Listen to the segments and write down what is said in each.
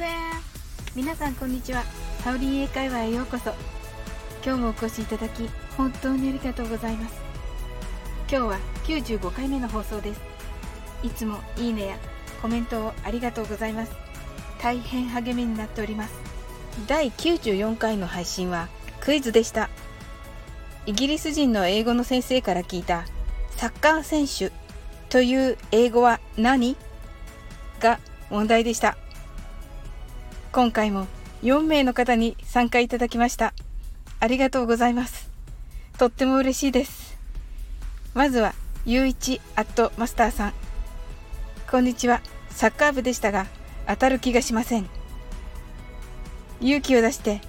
ぜ皆さんこんにちは。ハウリン英会話へようこそ。今日もお越しいただき本当にありがとうございます。今日は95回目の放送です。いつもいいねやコメントをありがとうございます。大変励みになっております。第94回の配信はクイズでした。イギリス人の英語の先生から聞いたサッカー選手という英語は何？が問題でした。今回も4名の方に参加いただきました。ありがとうございます。とっても嬉しいです。まずはゆういちアットマスターさん。こんにちは。サッカー部でしたが当たる気がしません。勇気を出して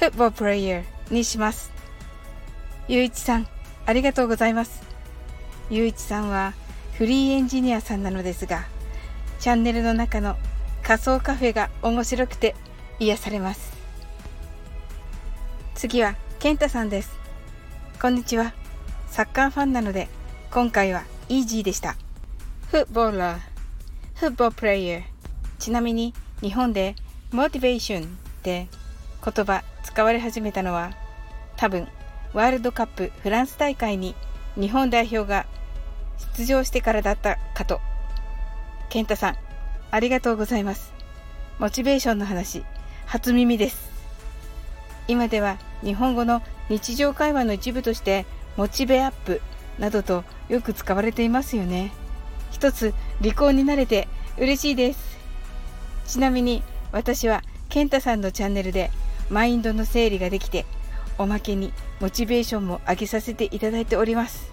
フットボールプレイヤーにします。ゆういちさんありがとうございます。ゆういちさんはフリーエンジニアさんなのですがチャンネルの中の仮想カフェが面白くて癒されます。次は健太さんです。こんにちは。サッカーファンなので今回はイージーでした。フットボーラー。フットボールプレイヤー。ちなみに日本でモチベーションって言葉使われ始めたのは多分ワールドカップフランス大会に日本代表が出場してからだったかと。健太さんありがとうございます。モチベーションの話初耳です。今では日本語の日常会話の一部としてモチベアップなどとよく使われていますよね。一つ利口になれて嬉しいです。ちなみに私は健太さんのチャンネルでマインドの整理ができておまけにモチベーションも上げさせていただいております。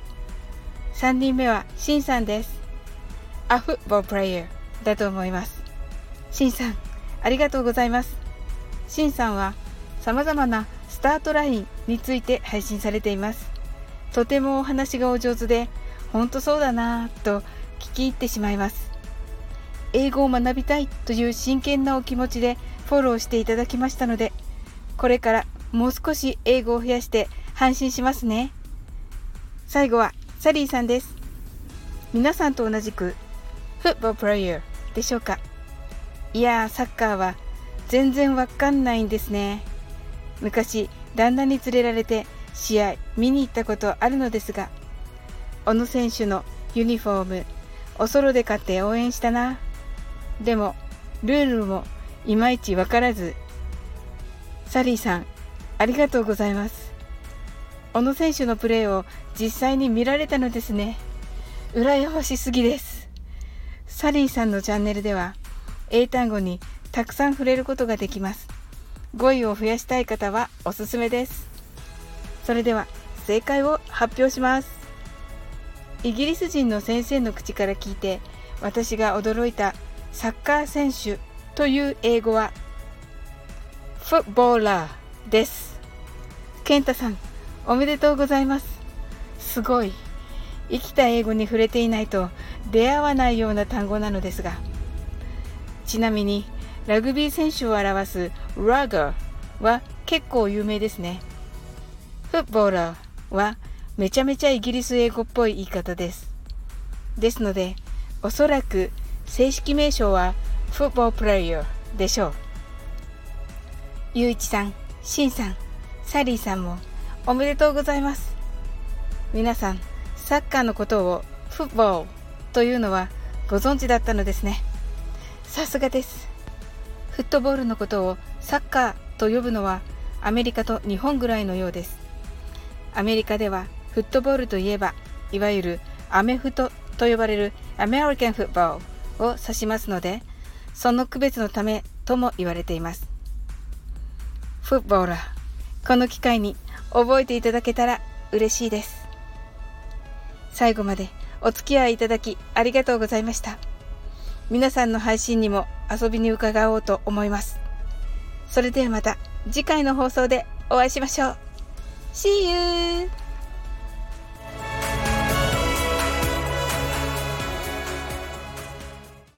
3人目はシンさんです。アフボープレイヤー。だと思います。シンさんありがとうございます。シンさんは様々なスタートラインについて配信されています。とてもお話がお上手で本当そうだなぁと聞き入ってしまいます。英語を学びたいという真剣なお気持ちでフォローしていただきましたのでこれからもう少し英語を増やして配信しますね。最後はサリーさんです。皆さんと同じくフッでしょうか？いやーサッカーは全然わかんないんですね。昔旦那に連れられて試合見に行ったことあるのですが小野選手のユニフォームおそろで買って応援したな。でもルールもいまいちわからず。サリーさんありがとうございます。小野選手のプレーを実際に見られたのですね。羨ましすぎです。サリーさんのチャンネルでは英単語にたくさん触れることができます。語彙を増やしたい方はおすすめです。それでは正解を発表します。イギリス人の先生の口から聞いて私が驚いたサッカー選手という英語はフットボーラーです。健太さんおめでとうございます。すごい。生きた英語に触れていないと出会わないような単語なのですが。ちなみにラグビー選手を表すラガーは結構有名ですね。フットボーラーはめちゃめちゃイギリス英語っぽい言い方です。ですのでおそらく正式名称はフットボープレイヤーでしょう。ゆういちさん、しんさん、サリーさんもおめでとうございます。皆さんサッカーのことをフッボーというのはご存知だったのですね。さすがです。フットボールのことをサッカーと呼ぶのはアメリカと日本ぐらいのようです。アメリカではフットボールといえばいわゆるアメフトと呼ばれるアメリカンフットボールを指しますのでその区別のためとも言われています。フットボーラーこの機会に覚えていただけたら嬉しいです。最後までお付き合いいただきありがとうございました。皆さんの配信にも遊びに伺おうと思います。それではまた次回の放送でお会いしましょう。See you!